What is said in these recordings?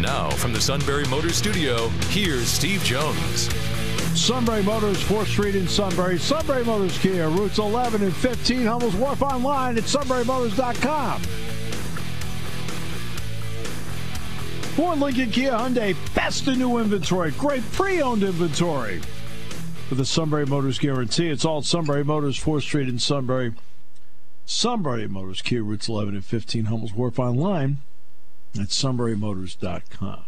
Now, from the Sunbury Motors Studio, here's Steve Jones. Sunbury Motors, 4th Street in Sunbury. Sunbury Motors Kia, routes 11 and 15. Hummel's Wharf online at sunburymotors.com. Ford Lincoln Kia Hyundai, best in new inventory. Great pre-owned inventory with the Sunbury Motors guarantee. It's all Sunbury Motors, 4th Street in Sunbury. Sunbury Motors, Kia routes 11 and 15, Hummel's Wharf online at sunburymotors.com.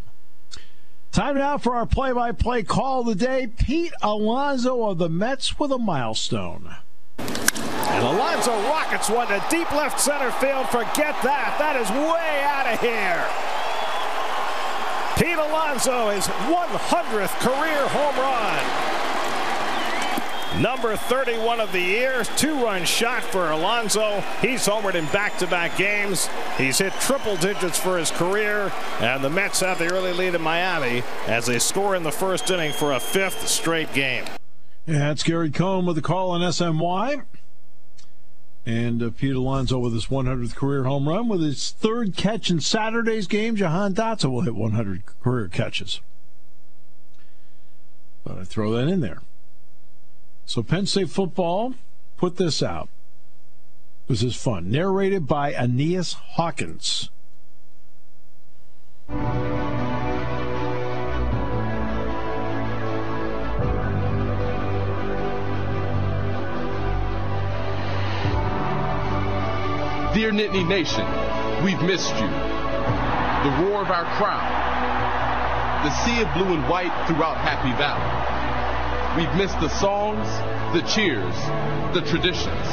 Time now for our play by play call of the day. Pete Alonso of the Mets with a milestone. And Alonso rockets one to deep left center field. Forget that. That is way out of here. Pete Alonso, his 100th career home run. Number 31 of the year, two-run shot for Alonso. He's homered in back-to-back games. He's hit triple digits for his career, and the Mets have the early lead in Miami as they score in the first inning for a fifth straight game. Yeah, that's Gary Cohen with the call on SNY. And uh, Pete Alonso with his 100th career home run. With his third catch in Saturday's game, Jahan Dotson will hit 100 career catches. But I throw that in there. So Penn State football put this out. This is fun. Narrated by Aeneas Hawkins. Dear Nittany Nation, we've missed you. The roar of our crowd. The sea of blue and white throughout Happy Valley. We've missed the songs, the cheers, the traditions.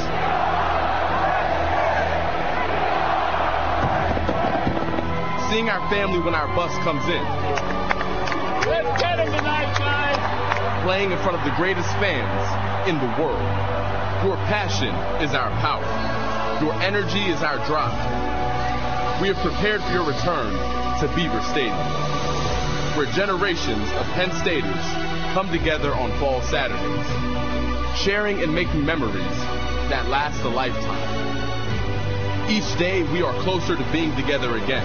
Seeing our family when our bus comes in. Let's get him tonight, guys. Playing in front of the greatest fans in the world. Your passion is our power. Your energy is our drive. We are prepared for your return to Beaver Stadium, where generations of Penn Staters come together on fall Saturdays, sharing and making memories that last a lifetime. Each day, we are closer to being together again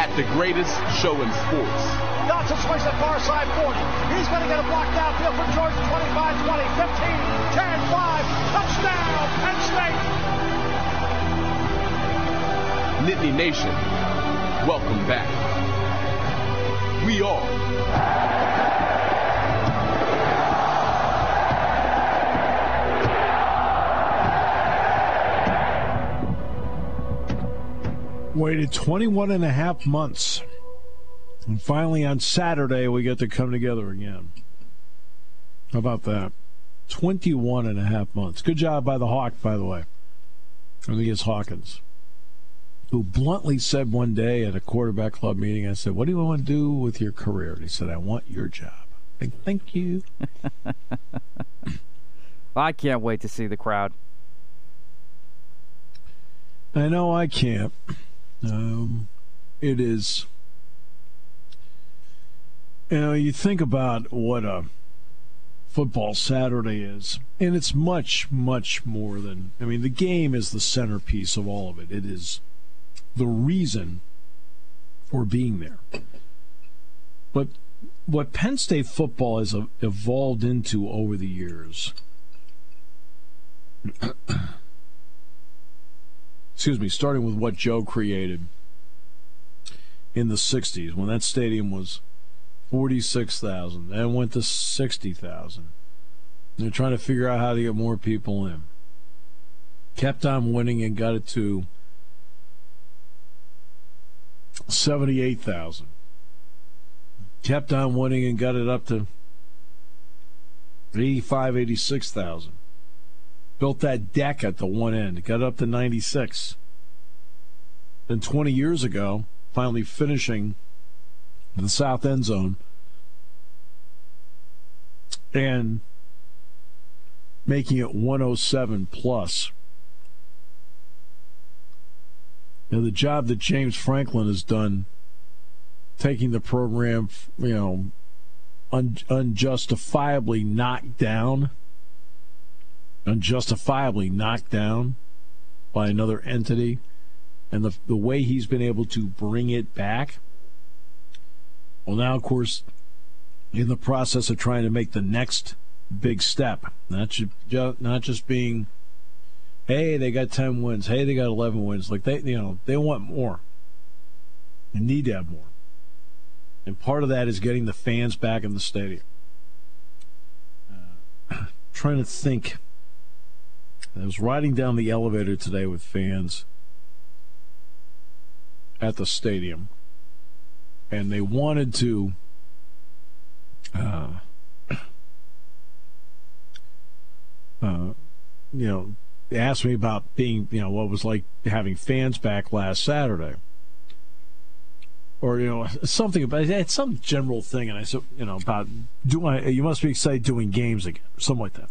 at the greatest show in sports. Dotson swings the far side 40. He's going to get a block downfield from George 25, 20, 15, 10, 5. Touchdown, Penn State. Nittany Nation, welcome back. We are Waited 21 and a half months. And finally on Saturday, we get to come together again. How about that? 21 and a half months. Good job by the Hawk, by the way. I think it's Hawkins, who bluntly said one day at a quarterback club meeting, I said, What do you want to do with your career? And he said, I want your job. I think, Thank you. I can't wait to see the crowd. I know I can't. Um, it is. You know, you think about what a football Saturday is, and it's much, much more than. I mean, the game is the centerpiece of all of it. It is the reason for being there. But what Penn State football has evolved into over the years. Excuse me, starting with what Joe created in the 60s when that stadium was 46,000, then went to 60,000. They're trying to figure out how to get more people in. Kept on winning and got it to 78,000. Kept on winning and got it up to 85, 86,000 built that deck at the one end, got up to 96. Then 20 years ago, finally finishing the south end zone and making it 107 plus. Now, the job that James Franklin has done, taking the program, you know, un- unjustifiably knocked down, unjustifiably knocked down by another entity, and the, the way he's been able to bring it back. Well, now, of course, in the process of trying to make the next big step, not just, not just being, hey, they got 10 wins, hey, they got 11 wins. Like, they, you know, they want more. They need to have more. And part of that is getting the fans back in the stadium. Uh, trying to think. I was riding down the elevator today with fans at the stadium, and they wanted to. Uh, uh, you know, asked me about being, you know, what it was like having fans back last Saturday or you know something about it's some general thing, and I said you know about do I you must be excited doing games again, something like that.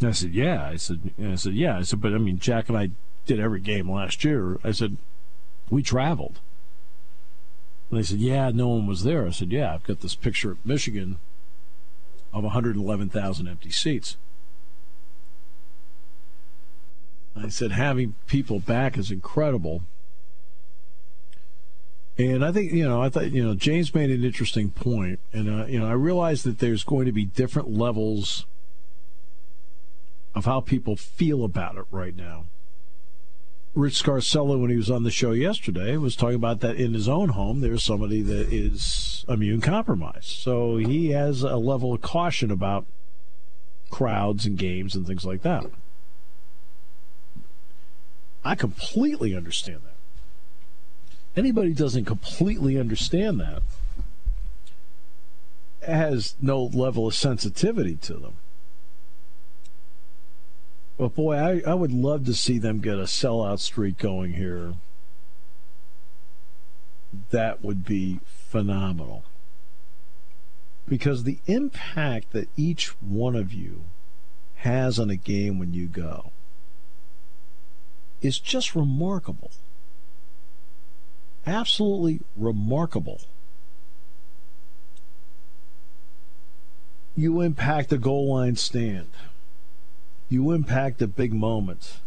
And I said yeah. I said I said yeah. I said but I mean Jack and I did every game last year. I said we traveled. And they said yeah, no one was there. I said yeah, I've got this picture of Michigan of 111,000 empty seats. I said having people back is incredible. And I think, you know, I thought, you know, James made an interesting. And, uh, you know, I realized that there's going to be different levels of how people feel about it right now. Rich Scarcella, when he was on the show yesterday, was talking about that in his own home, there's somebody that is immune compromised. So he has a level of caution about crowds and games and things like that. I completely understand that anybody doesn't completely understand that has no level of sensitivity to them. But boy, I, I would love to see them get a sellout streak going here. That would be phenomenal. Because the impact that each one of you has on a game when you go is just remarkable absolutely remarkable. You impact the goal line stand. You impact a big moment.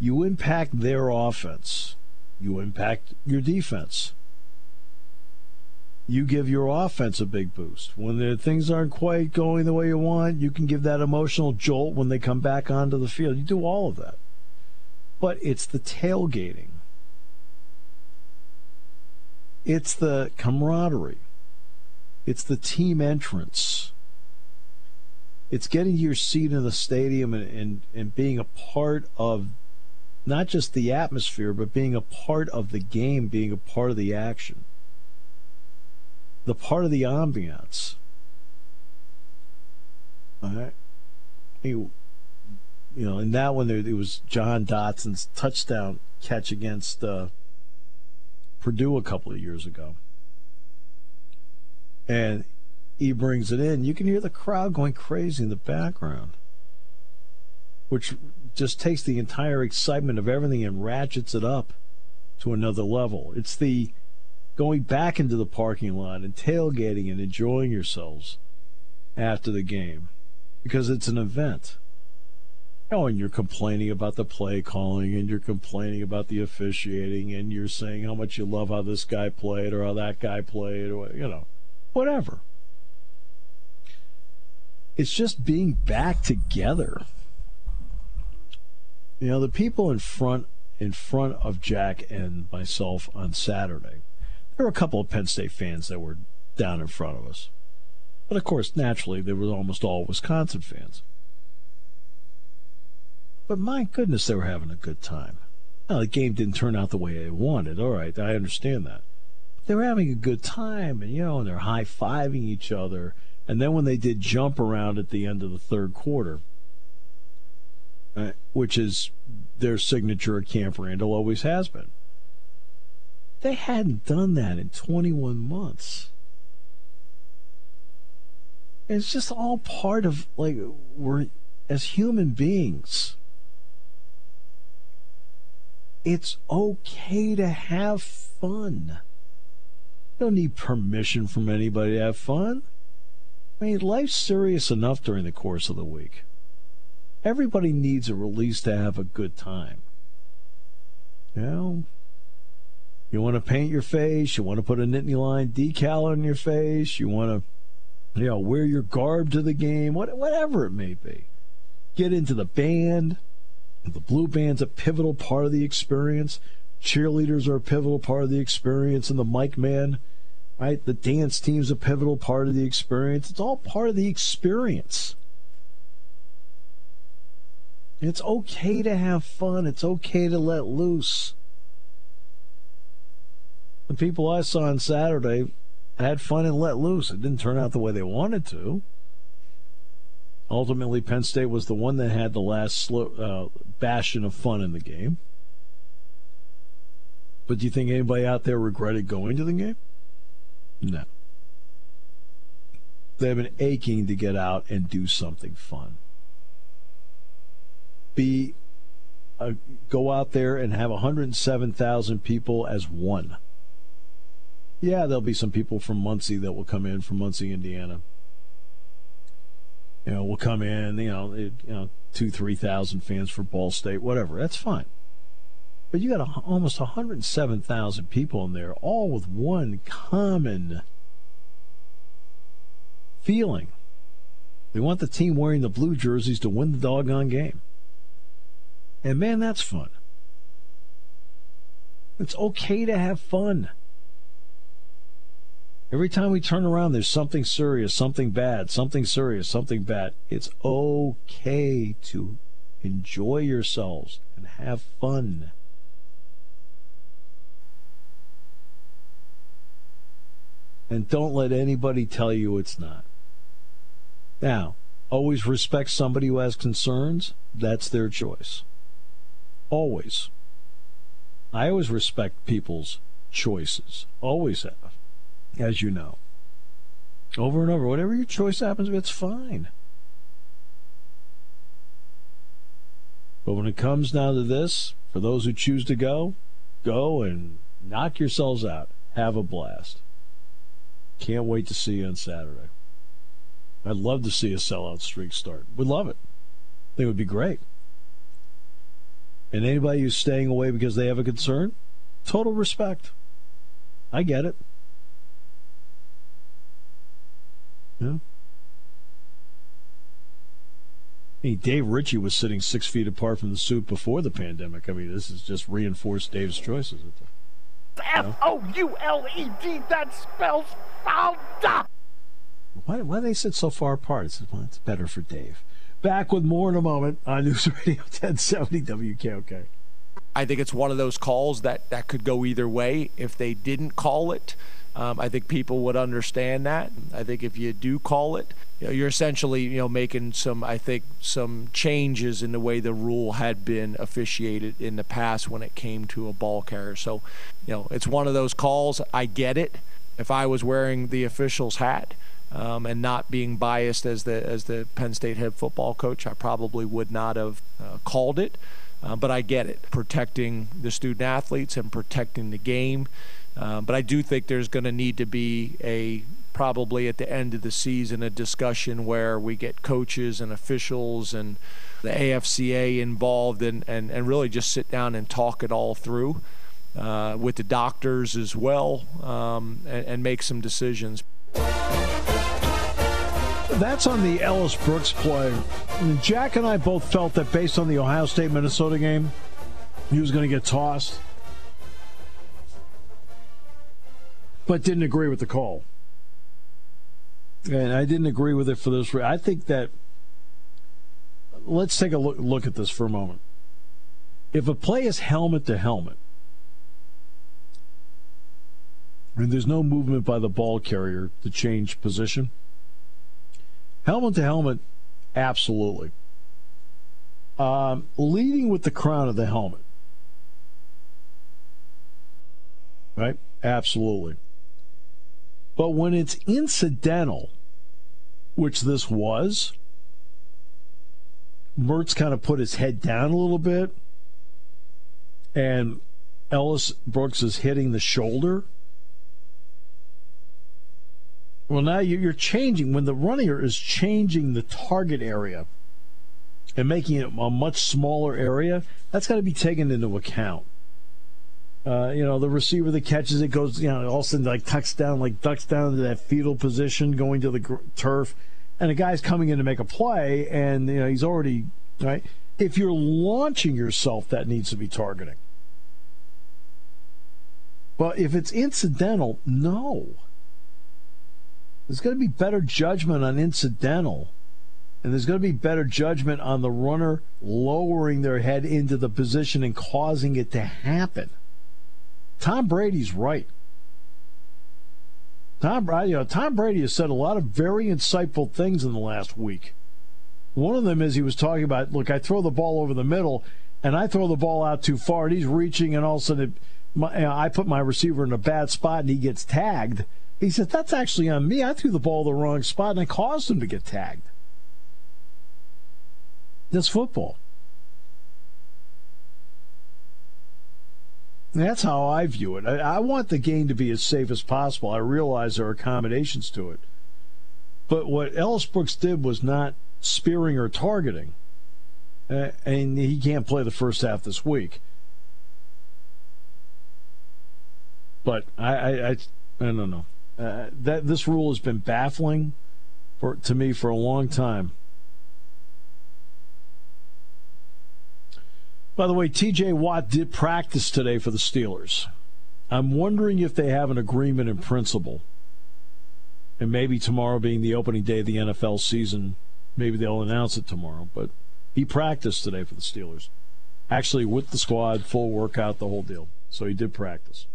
You impact their offense. You impact your defense. You give your offense a big boost. When the things aren't quite going the way you want, you can give that emotional jolt when they come back onto the field. You do all of that. But it's the tailgating it's the camaraderie. It's the team entrance. It's getting your seat in the stadium and, and, and being a part of not just the atmosphere, but being a part of the game, being a part of the action, the part of the ambiance. All right. You, you know, in that one, there it was Jahan Dotson's touchdown catch against uh, Purdue a couple of years ago. And he brings it in. You can hear the crowd going crazy in the background, which just takes the entire excitement of everything and ratchets it up to another level. It's the going back into the parking lot and tailgating and enjoying yourselves after the game because it's an event. Oh, and you're complaining about the play calling, and you're complaining about the officiating, and you're saying how much you love how this guy played or how that guy played, or you know, whatever. It's just being back together. You know, the people in front in front of Jack and myself on Saturday. There were a couple of Penn State fans that were down in front of us. But of course, naturally, they were almost all Wisconsin fans. But my goodness, they were having a good time. Now, the game didn't turn out the way they wanted. All right, I understand that. But they were having a good time, and you know, and they're high fiving each other. And then when they did jump around at the end of the third quarter, uh, which is their signature at Camp Randall, always has been. They hadn't done that in 21 months. It's just all part of like we're as human beings. It's okay to have fun. You don't need permission from anybody to have fun. I mean, life's serious enough during the course of the week. Everybody needs a release to have a good time. You know, you want to paint your face, you want to put a Nittany Lion decal on your face, you want to, you know, wear your garb to the game, whatever it may be. Get into the band. The blue band's a pivotal part of the experience. Cheerleaders are a pivotal part of the experience, and the mic man, right? The dance team's a pivotal part of the experience. It's all part of the experience. It's okay to have fun. It's okay to let loose. The people I saw on Saturday had fun and let loose. It didn't turn out the way they wanted to. Ultimately, Penn State was the one that had the last slow, uh, bastion of fun in the game. But do you think anybody out there regretted going to the game? No. They've been aching to get out and do something fun be uh, go out there and have 107,000 people as one. Yeah, there'll be some people from Muncie that will come in from Muncie, Indiana. You know, will come in. You know, it, you know, two, three thousand fans for Ball State, whatever. That's fine. But you got a, almost 107,000 people in there, all with one common feeling. They want the team wearing the blue jerseys to win the doggone game. And man, that's fun. It's okay to have fun. Every time we turn around, there's something serious, something bad, something serious, something bad. It's okay to enjoy yourselves and have fun. And don't let anybody tell you it's not. Now, always respect somebody who has concerns. That's their choice. Always. I always respect people's choices. Always have, as you know. Over and over. Whatever your choice happens, it's fine. But when it comes down to this, for those who choose to go, go and knock yourselves out. Have a blast. Can't wait to see you on Saturday. I'd love to see a sellout streak start. We'd love it. I think it would be great. And anybody who's staying away because they have a concern, total respect. I get it. Yeah. I mean, Dave Ritchie was sitting six feet apart from the suit before the pandemic. I mean, this has just reinforced Dave's choices. F O U L E D. That spells fouled. Why, why they sit so far apart? It's, well, it's better for Dave. Back with more in a moment on News Radio 1070 WKOK. I think it's one of those calls that, that could go either way. If they didn't call it, um, I think people would understand that. I think if you do call it, you know, you're essentially you know making some I think some changes in the way the rule had been officiated in the past when it came to a ball carrier. So, you know, it's one of those calls. I get it. If I was wearing the official's hat, um, and not being biased as the as the Penn State head football coach, I probably would not have uh, called it. Uh, but I get it, protecting the student athletes and protecting the game. Uh, but I do think there's going to need to be a probably at the end of the season a discussion where we get coaches and officials and the AFCA involved and, and, and really just sit down and talk it all through uh, with the doctors as well um, and, and make some decisions. That's on the Ellis Brooks play. Jack and I both felt that based on the Ohio State Minnesota game, he was going to get tossed, but didn't agree with the call. And I didn't agree with it for this. reason. I think that let's take a look, look at this for a moment. If a play is helmet to helmet, and there's no movement by the ball carrier to change position, Helmet to helmet, absolutely. Um, leading with the crown of the helmet. Right? Absolutely. But when it's incidental, which this was. Mertz kind of put his head down a little bit, and Ellis Brooks is hitting the shoulder. Well, now you're changing when the runner is changing the target area and making it a much smaller area. That's got to be taken into account. Uh, you know, the receiver that catches it goes, you know, all of a sudden like tucks down, like ducks down into that fetal position, going to the gr- turf, and a guy's coming in to make a play, and you know he's already right. If you're launching yourself, that needs to be targeting. But if it's incidental, no. There's going to be better judgment on incidental, and there's going to be better judgment on the runner lowering their head into the position and causing it to happen. Tom Brady's right. Tom, uh, you know, Tom Brady has said a lot of very insightful things in the last week. One of them is he was talking about, look, I throw the ball over the middle, and I throw the ball out too far, and he's reaching, and all of a sudden, it, my, I put my receiver in a bad spot, and he gets tagged. He said, that's actually on me. I threw the ball the wrong spot, and I caused him to get tagged. That's football. That's how I view it. I, I, want the game to be as safe as possible. I realize there are accommodations to it. But what Ellis Brooks did was not spearing or targeting. Uh, and he can't play the first half this week. But I, I, I, I don't know. Uh, that this rule has been baffling for to me for a long time. By the way, TJ Watt did practice today for the Steelers. I'm wondering if they have an agreement in principle. And maybe tomorrow being the opening day of the NFL season, maybe they'll announce it tomorrow. But he practiced today for the Steelers. Actually, with the squad, full workout, the whole deal. So he did practice.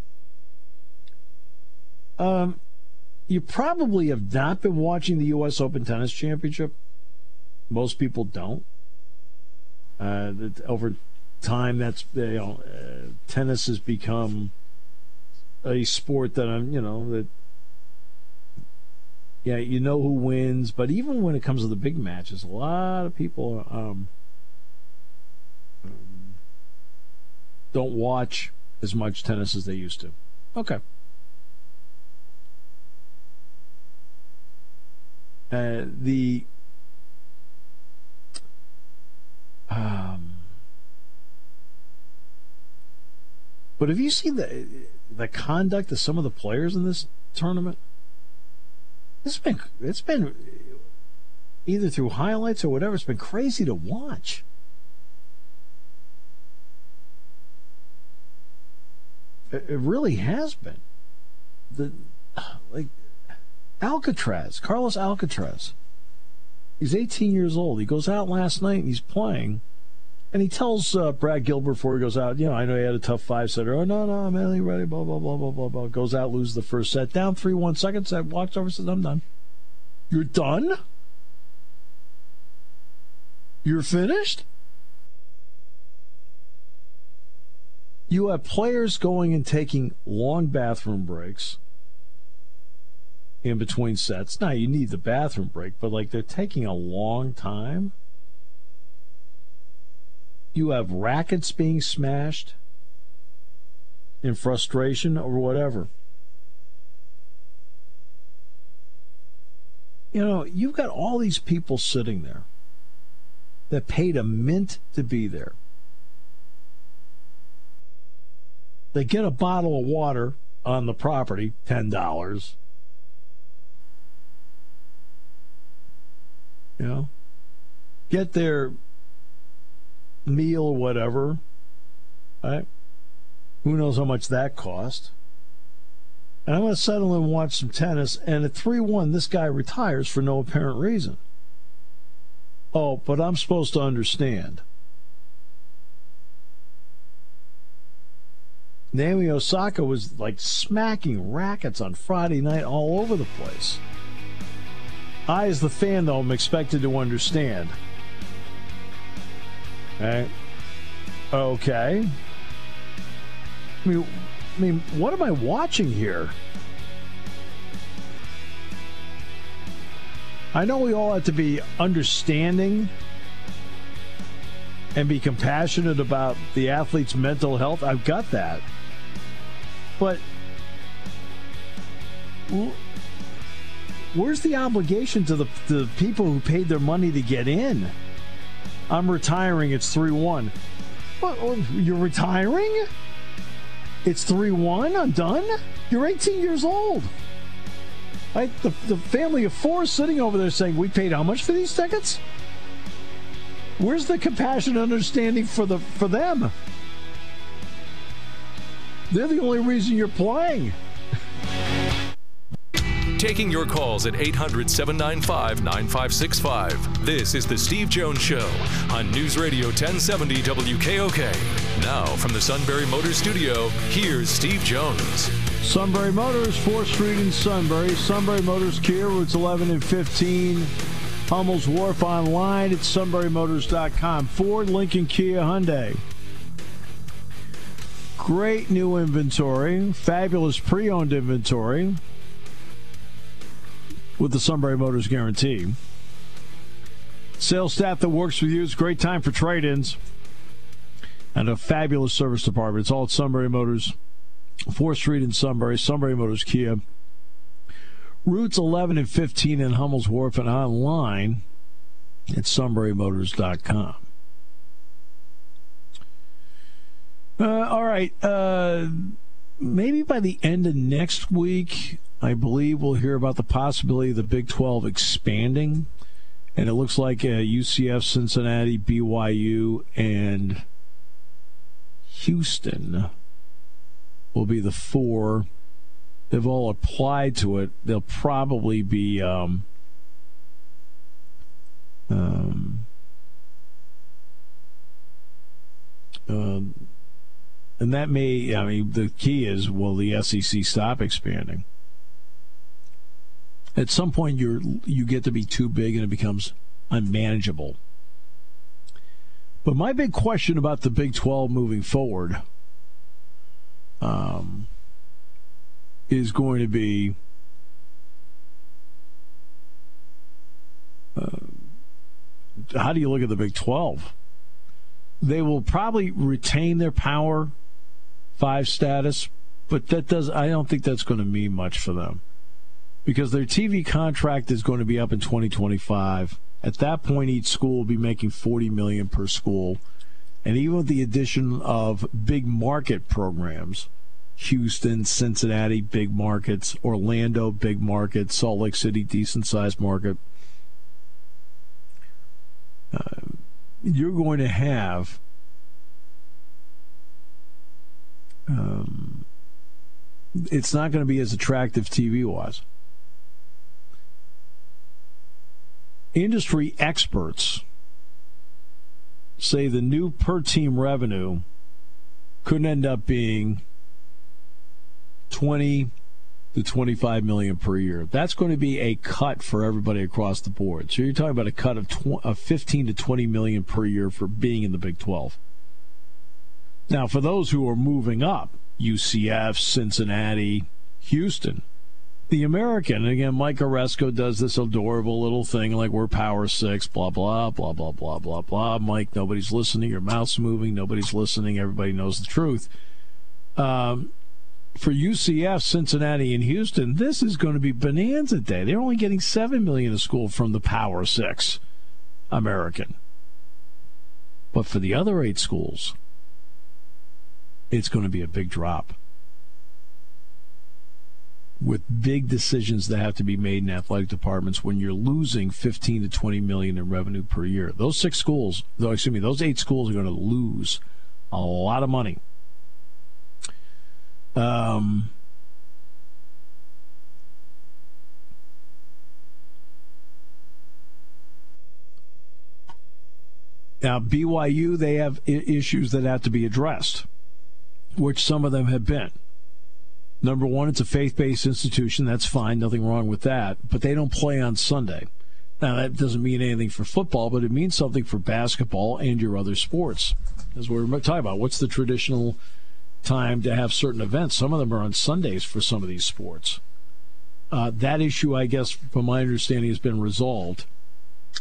Um, you probably have not been watching the U.S. Open Tennis Championship. Most people don't. Uh, over time that's you know uh, tennis has become a sport that I'm you know that yeah you know who wins but even when it comes to the big matches a lot of people um, don't watch as much tennis as they used to. Okay. Uh, the um, But have you seen the the conduct of some of the players in this tournament? It's been it's been either through highlights or whatever. It's been crazy to watch. It, it really has been. The like Alcaraz, Carlos Alcaraz. He's 18 years old. He goes out last night and he's playing and he tells uh, Brad Gilbert before he goes out, you know, I know he had a tough five setter. Oh, no, no, I'm only ready, blah, blah, blah, blah, blah, blah. Goes out, loses the first set, down 3 1 second set, walks over, says, I'm done. You're done? You're finished? You have players going and taking long bathroom breaks in between sets. Now, you need the bathroom break, but like they're taking a long time you have rackets being smashed in frustration or whatever. You know, you've got all these people sitting there that paid a mint to be there. They get a bottle of water on the property, $10. You know, get their meal whatever. Right? Who knows how much that cost? And I'm going to settle and watch some tennis. And at 3 1, this guy retires for no apparent reason. Oh, but I'm supposed to understand. Naomi Osaka was like smacking rackets on Friday night all over the place. I, as the fan, though, am expected to understand. Right. Okay. I mean, I mean, what am I watching here? I know we all have to be understanding and be compassionate about the athlete's mental health. I've got that. But where's the obligation to the, the people who paid their money to get in? I'm retiring. It's 3 1. You're retiring? It's 3 1? I'm done? You're 18 years old. The, the family of four sitting over there saying, We paid how much for these tickets? Where's the compassion and understanding for the for them? They're the only reason you're playing. Taking your calls at 800 795 9565. This is The Steve Jones Show on News Radio 1070 WKOK. Now, from the Sunbury Motors Studio, here's Steve Jones. Sunbury Motors, 4th Street in Sunbury. Sunbury Motors Kia, routes 11 and 15. Hummel's Wharf online at sunburymotors.com. Ford, Lincoln, Kia, Hyundai. Great new inventory, fabulous pre owned inventory with the Sunbury Motors guarantee. Sales staff that works with you. It's a great time for trade ins and a fabulous service department. It's all at Sunbury Motors, 4th Street in Sunbury, Sunbury Motors Kia. Routes 11 and 15 in Hummel's Wharf and online at sunburymotors.com. Uh, all right. Uh, maybe by the end of next week, I believe we'll hear about the possibility of the Big 12 expanding. And it looks like uh, UCF, Cincinnati, BYU, and Houston will be the four. They've all applied to it. They'll probably be. Um, um, uh, and that may, I mean, the key is will the SEC stop expanding? At some point, you're you get to be too big and it becomes unmanageable. But my big question about the Big 12 moving forward um, is going to be uh, how do you look at the Big 12? They will probably retain their power five status, but that does I don't think that's going to mean much for them because their TV contract is going to be up in 2025. At that point, each school will be making 40 million per school, and even with the addition of big market programs, Houston, Cincinnati, big markets, Orlando, big market, Salt Lake City, decent sized market. Uh, you're going to have um, it's not going to be as attractive TV wise. Industry experts say the new per team revenue could end up being 20 to 25 million per year. That's going to be a cut for everybody across the board. So you're talking about a cut of, of 15 to 20 million per year for being in the Big 12. Now, for those who are moving up, UCF, Cincinnati, Houston, the American. Again, Mike Aresco does this adorable little thing like we're Power Six, blah blah blah blah blah blah blah. Mike, nobody's listening. Your mouth's moving. Nobody's listening. Everybody knows the truth. Um, for UCF, Cincinnati, and Houston, this is going to be bonanza day. They're only getting seven million a school from the Power Six, American. But for the other eight schools, it's going to be a big drop with big decisions that have to be made in athletic departments when you're losing 15 to 20 million in revenue per year. Those six schools, though, excuse me, those eight schools are going to lose a lot of money. Um, now, BYU, they have issues that have to be addressed, which some of them have been. Number one, it's a faith based institution. That's fine. Nothing wrong with that. But they don't play on Sunday. Now, that doesn't mean anything for football, but it means something for basketball and your other sports. As we're talking about, what's the traditional time to have certain events? Some of them are on Sundays for some of these sports. uh, that issue, I guess, from my understanding, has been resolved.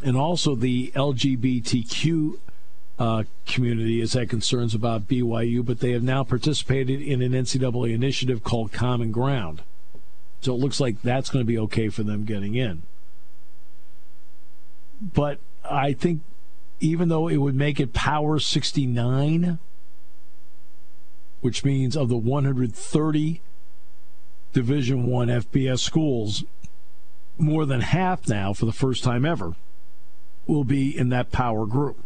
And also the LGBTQ uh, community has had concerns about BYU, but they have now participated in an NCAA initiative called Common Ground. So it looks like that's going to be okay for them getting in. But I think even though it would make it Power 69, which means of the 130 Division One FBS schools, more than half now, for the first time ever, will be in that power group.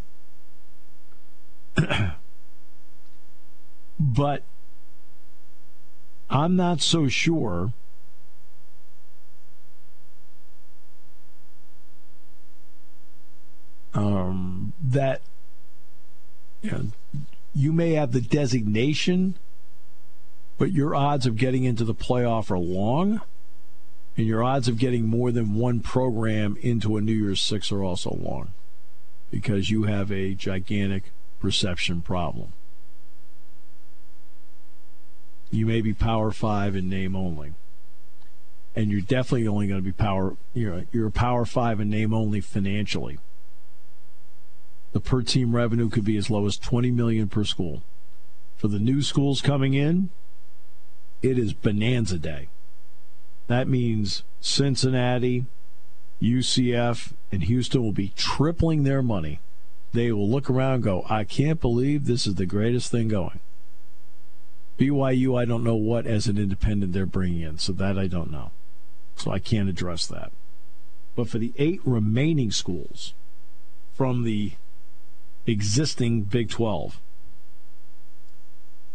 but I'm not so sure. Um, that you, know, you may have the designation, but your odds of getting into the playoff are long, and your odds of getting more than one program into a New Year's Six are also long because you have a gigantic perception problem. You may be Power Five in name only, and you're definitely only going to be Power. You're you're a Power Five in name only financially. The per team revenue could be as low as 20 million per school. For the new schools coming in, it is bonanza day. That means Cincinnati, UCF, and Houston will be tripling their money they will look around and go, I can't believe this is the greatest thing going. BYU, I don't know what as an independent they're bringing in, so that I don't know. So I can't address that. But for the eight remaining schools from the existing Big 12,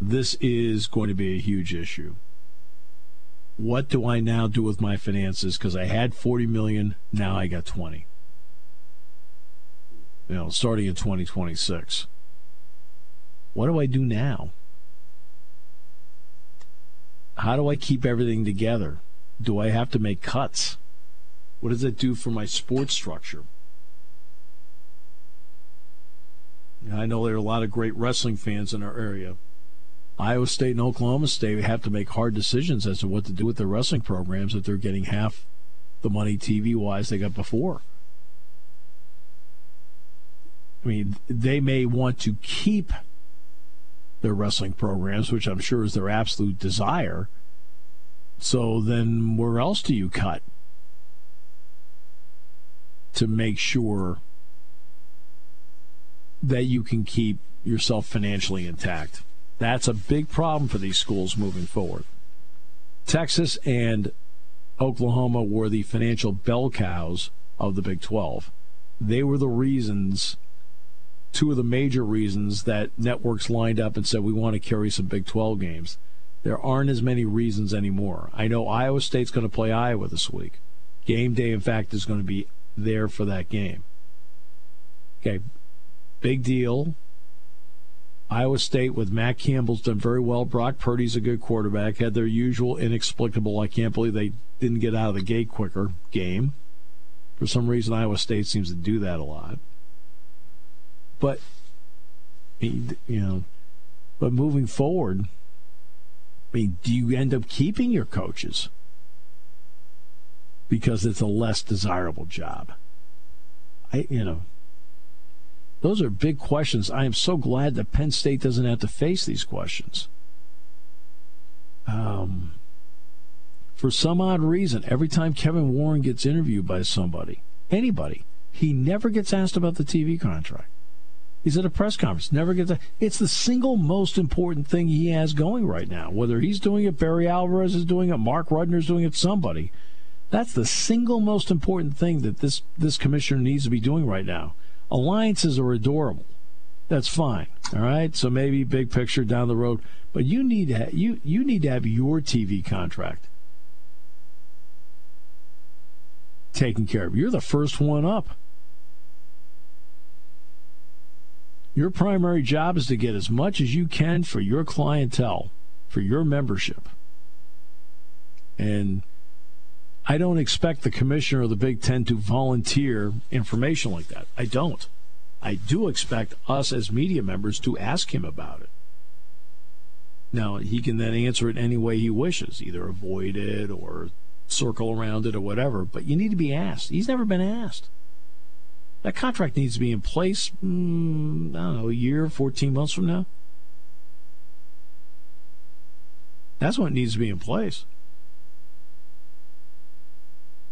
this is going to be a huge issue. What do I now do with my finances? Because I had 40 million, now I got 20 you know, starting in 2026. What do I do now? How do I keep everything together? Do I have to make cuts? What does it do for my sports structure? I know there are a lot of great wrestling fans in our area. Iowa State and Oklahoma State have to make hard decisions as to what to do with their wrestling programs if they're getting half the money TV wise they got before. I mean, they may want to keep their wrestling programs, which I'm sure is their absolute desire. So then, where else do you cut to make sure that you can keep yourself financially intact? That's a big problem for these schools moving forward. Texas and Oklahoma were the financial bell cows of the Big 12. They were the reasons two of the major reasons that networks lined up and said we want to carry some Big 12 games. There aren't as many reasons anymore. I know Iowa State's going to play Iowa this week. Game day, in fact, is going to be there for that game. Okay, big deal. Iowa State with Matt Campbell's done very well. Brock Purdy's a good quarterback. Had their usual inexplicable, I can't believe they didn't get out of the gate quicker game. For some reason, Iowa State seems to do that a lot. But you know, but moving forward, I mean, do you end up keeping your coaches because it's a less desirable job? I, you know, those are big questions. I am so glad that Penn State doesn't have to face these questions. Um, for some odd reason, every time Kevin Warren gets interviewed by somebody, anybody, he never gets asked about the TV contract. He's at a press conference. Never gets. A, it's the single most important thing he has going right now. Whether he's doing it, Barry Alvarez is doing it, Mark Rudner's doing it, somebody. That's the single most important thing that this this commissioner needs to be doing right now. Alliances are adorable. That's fine. All right. So maybe big picture down the road, but you need to ha- you you need to have your TV contract taken care of. You're the first one up. Your primary job is to get as much as you can for your clientele, for your membership. And I don't expect the commissioner of the Big Ten to volunteer information like that. I don't. I do expect us as media members to ask him about it. Now, he can then answer it any way he wishes, either avoid it or circle around it or whatever, but you need to be asked. He's never been asked. That contract needs to be in place, mm, I don't know, a year, 14 months from now. That's what needs to be in place.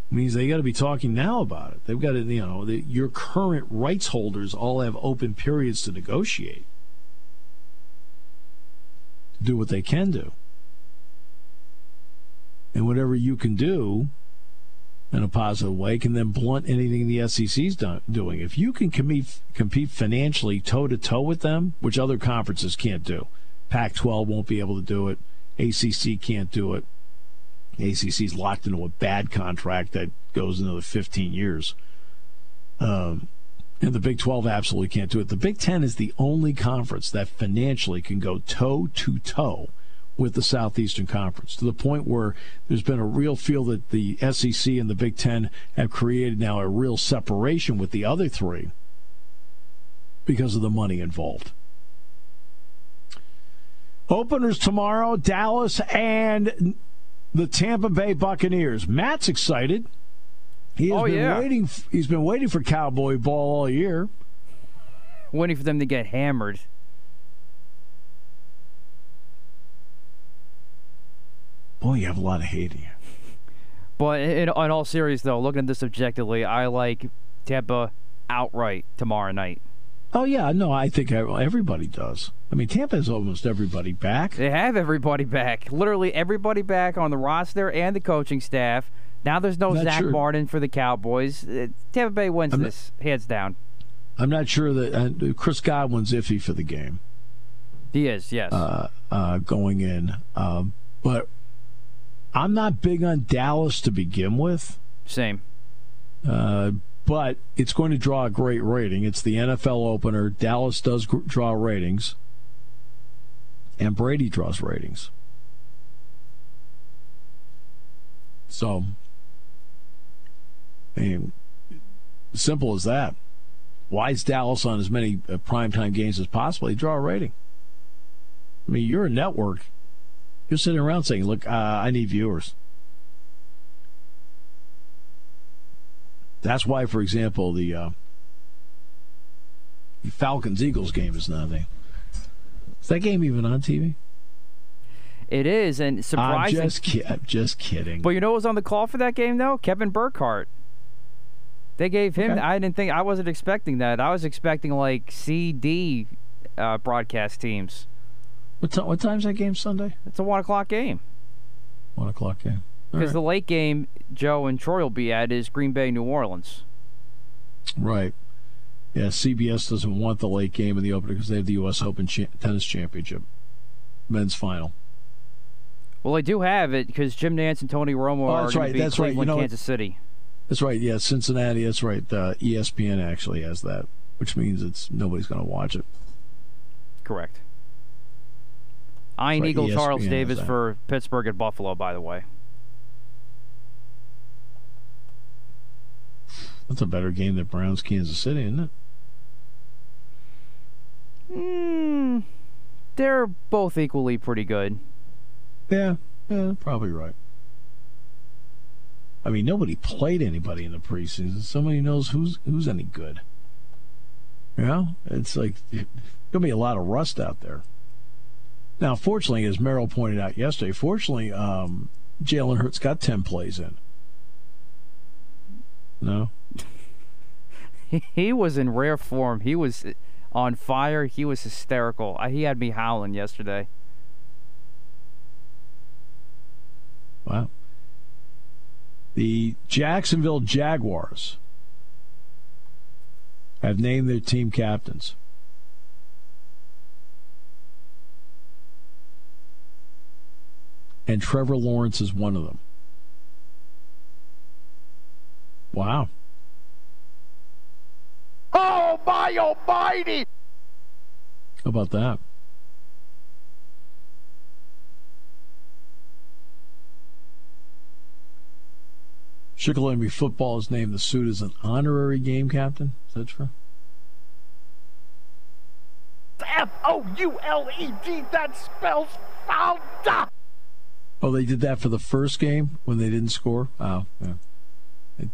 Means they got to be talking now about it. They've got to, you know, the, your current rights holders all have open periods to negotiate, to do what they can do. And whatever you can do in a positive way can then blunt anything the SEC's done, doing. If you can compete, compete financially toe to toe with them, which other conferences can't do, Pac 12 won't be able to do it. ACC can't do it. ACC's locked into a bad contract that goes another 15 years. Um, and the Big 12 absolutely can't do it. The Big 10 is the only conference that financially can go toe to toe with the Southeastern Conference to the point where there's been a real feel that the SEC and the Big 10 have created now a real separation with the other three because of the money involved. Openers tomorrow, Dallas and the Tampa Bay Buccaneers. Matt's excited. He has Oh, been yeah. waiting. He's been waiting for Cowboy ball all year. Waiting for them to get hammered. Boy, you have a lot of hate in you. But in, in all serious though, looking at this objectively, I like Tampa outright tomorrow night. Oh yeah, no, I think everybody does. I mean, Tampa has almost everybody back. They have everybody back, literally everybody back on the roster and the coaching staff. Now there's no Zack sure. Martin for the Cowboys. Uh, Tampa Bay wins I'm not- this hands down. I'm not sure that uh, Chris Godwin's iffy for the game He is, yes. uh, uh, going in, um, but I'm not big on Dallas to begin with. Same. Uh, but it's going to draw a great rating. It's the NFL opener. Dallas does gr- draw ratings, and Brady draws ratings. So, I mean, simple as that. Why is Dallas on as many uh, primetime games as possible? They draw a rating. I mean, you're a network. You're sitting around saying, "Look, uh, I need viewers." That's why, for example, the, uh, Falcons Eagles game is nothing. Is that game even on TV? It is, and I'm surprising. just, ki- I'm just kidding. But you know what was on the call for that game though? Kevin Burkhardt. They gave him. Okay. I didn't think. I wasn't expecting that. I was expecting like CD uh, broadcast teams. What, ti- what time's that game Sunday? It's a one o'clock game One o'clock game. Because right. the late game Joe and Troy will be at is Green Bay, New Orleans. Right. Yeah, CBS doesn't want the late game in the opener because they have the U.S. Open cha- Tennis Championship men's final. Well, they do have it because Jim Nantz and Tony Romo Oh, are that's right, to be that's right. You know? Kansas City. That's right. Yeah, Cincinnati. That's right. Uh, ESPN actually has that, which means it's nobody's going to watch it. Correct. Ian Eagle ESPN Charles Davis for Pittsburgh and Buffalo, by the way. That's a better game than Browns Kansas City, isn't it? Hmm. They're both equally pretty good. Yeah, yeah, probably right. I mean, nobody played anybody in the preseason. Somebody knows who's who's any good. You know, it's like gonna be a lot of rust out there. Now, fortunately, as Merrill pointed out yesterday, fortunately, um, Jalen Hurts got ten plays in. No, He, he was in rare form. He was on fire. He was hysterical. He had me howling yesterday. wow. The Jacksonville Jaguars have named their team captains. And Trevor Lawrence is one of them. Wow. Oh, my almighty! How about that? Shikellamy football has named the suit as an honorary game captain. Is that true? F O U L E D, that spells founder! Oh, they did that for the first game when they didn't score. Oh, yeah. It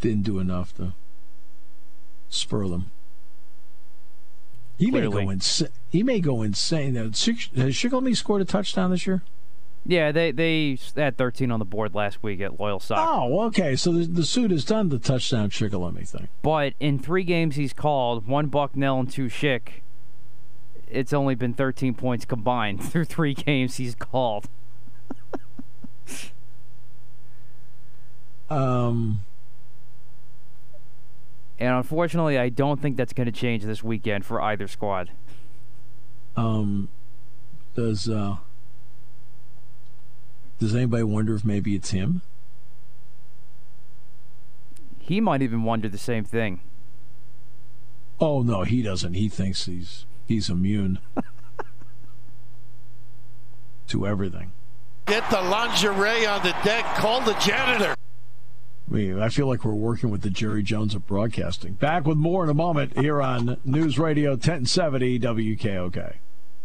didn't do enough to spur them. He Clearly. may go insane. He may go insane. Has Shikellamy scored a touchdown this year? Yeah, they they had 13 on the board last week at Loyalsock. Oh, okay. So the, the suit has done the touchdown Shikellamy thing. But in three games he's called, one Bucknell and two Schick, it's only been 13 points combined through three games he's called. Um, And unfortunately, I don't think that's going to change this weekend for either squad. um, does uh, does anybody wonder if maybe it's him? He might even wonder the same thing. Oh no, he doesn't. He thinks he's he's immune to everything. Get the lingerie on the deck. Call the janitor. I feel like we're working with the Jerry Jones of broadcasting. Back with more in a moment here on News Radio 1070 WKOK.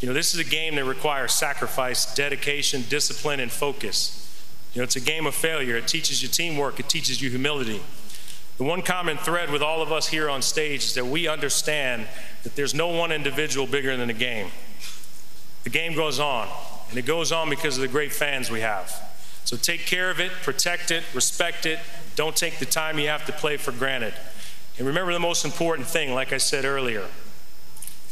You know, this is a game that requires sacrifice, dedication, discipline, and focus. You know, it's a game of failure. It teaches you teamwork, it teaches you humility. The one common thread with all of us here on stage is that we understand that there's no one individual bigger than the game. The game goes on, and it goes on because of the great fans we have. So take care of it, protect it, respect it. Don't take the time you have to play for granted. And remember the most important thing, like I said earlier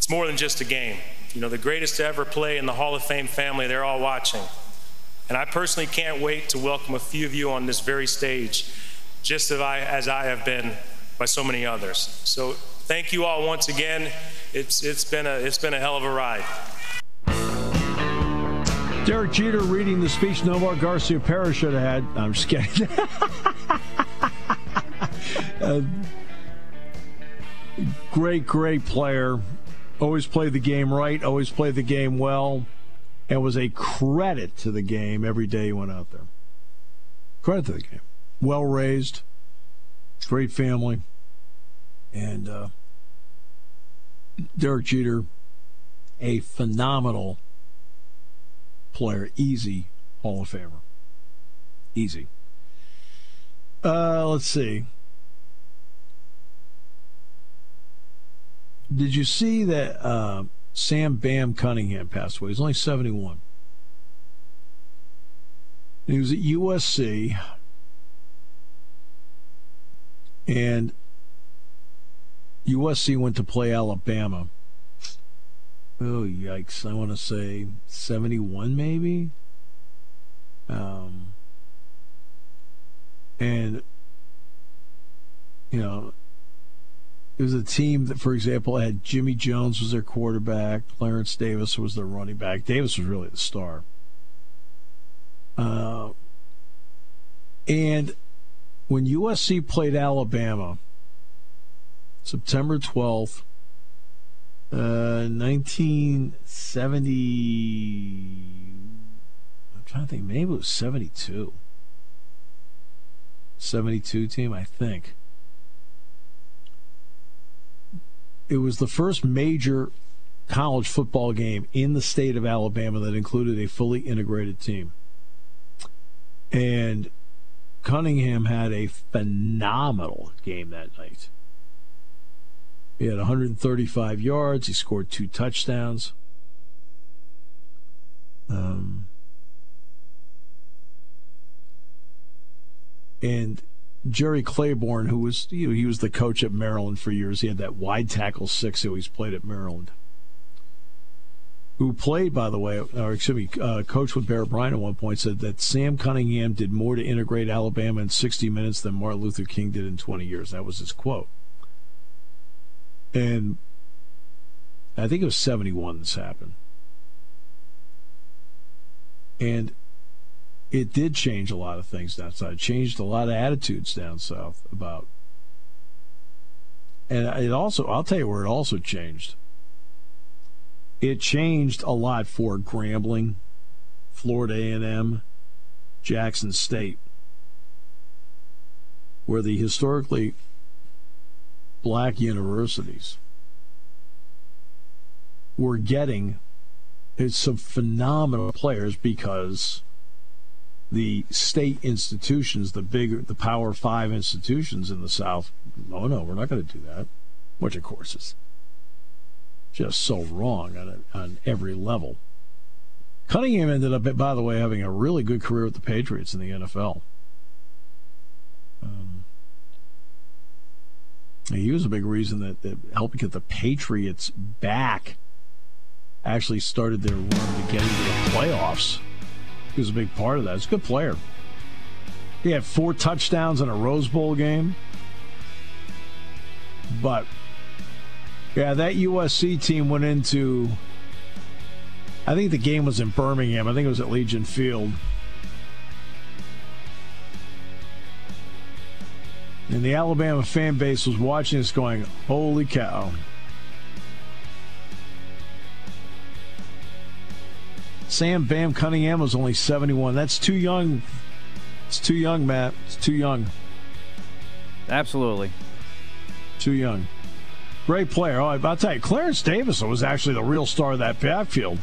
it's more than just a game. You know, the greatest to ever play in the Hall of Fame family, they're all watching. And I personally can't wait to welcome a few of you on this very stage, just as I, as I have been by so many others. So thank you all once again. It's, it's, been a, it's been a hell of a ride. Derek Jeter reading the speech Nomar Garciaparra should have had. I'm just kidding. Uh, great, great player. Always played the game right, always played the game well, and was a credit to the game every day he went out there. Credit to the game. Well raised, great family, and uh, Derek Jeter, a phenomenal player, easy Hall of Famer. Easy. Uh, let's see. Did you see that uh, Sam Bam Cunningham passed away? He's only 71. He was at USC. And USC went to play Alabama. Oh, yikes. I want to say 71, maybe? Um, and, you know, it was a team that, for example, had Jimmy Jones was their quarterback, Clarence Davis was their running back. Davis was really the star. Uh, and when USC played Alabama, September 12th, uh, 1970. I'm trying to think. Maybe it was 72. 72 team, I think. It was the first major college football game in the state of Alabama that included a fully integrated team. And Cunningham had a phenomenal game that night. He had 135 yards. He scored two touchdowns. Um, and Jerry Claiborne, who was you know, he was the coach at Maryland for years. He had that wide tackle six who he's played at Maryland. Who played, by the way, or excuse me, uh, coach with Bear Bryant at one point said that Sam Cunningham did more to integrate Alabama in 60 minutes than Martin Luther King did in 20 years. That was his quote. And I think it was 71 this happened. And it did change a lot of things down south. It changed a lot of attitudes down south about. And it also, I'll tell you where it also changed. It changed a lot for Grambling, Florida A&M, Jackson State, where the historically black universities were getting some phenomenal players because the state institutions, the big, the Power Five institutions in the South, oh no, we're not going to do that. Which, of course, is just so wrong on, a, on every level. Cunningham ended up, by the way, having a really good career with the Patriots in the NFL. Um, he was a big reason that, that helped get the Patriots back. Actually, started their run to get into the playoffs. He was a big part of that. He's a good player. He had four touchdowns in a Rose Bowl game. But yeah, that USC team went into. I think the game was in Birmingham. I think it was at Legion Field. And the Alabama fan base was watching this going, holy cow. Sam Bam Cunningham was only 71. That's too young. It's too young, Matt. It's too young. Absolutely. Too young. Great player. Oh, I'll tell you, Clarence Davis was actually the real star of that backfield.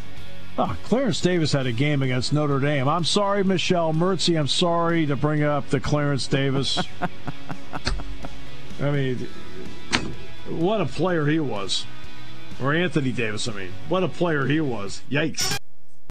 Oh, Clarence Davis had a game against Notre Dame. I'm sorry, Michelle Mertzi. I'm sorry to bring up the Clarence Davis. I mean, what a player he was. Or Anthony Davis, I mean. What a player he was. Yikes.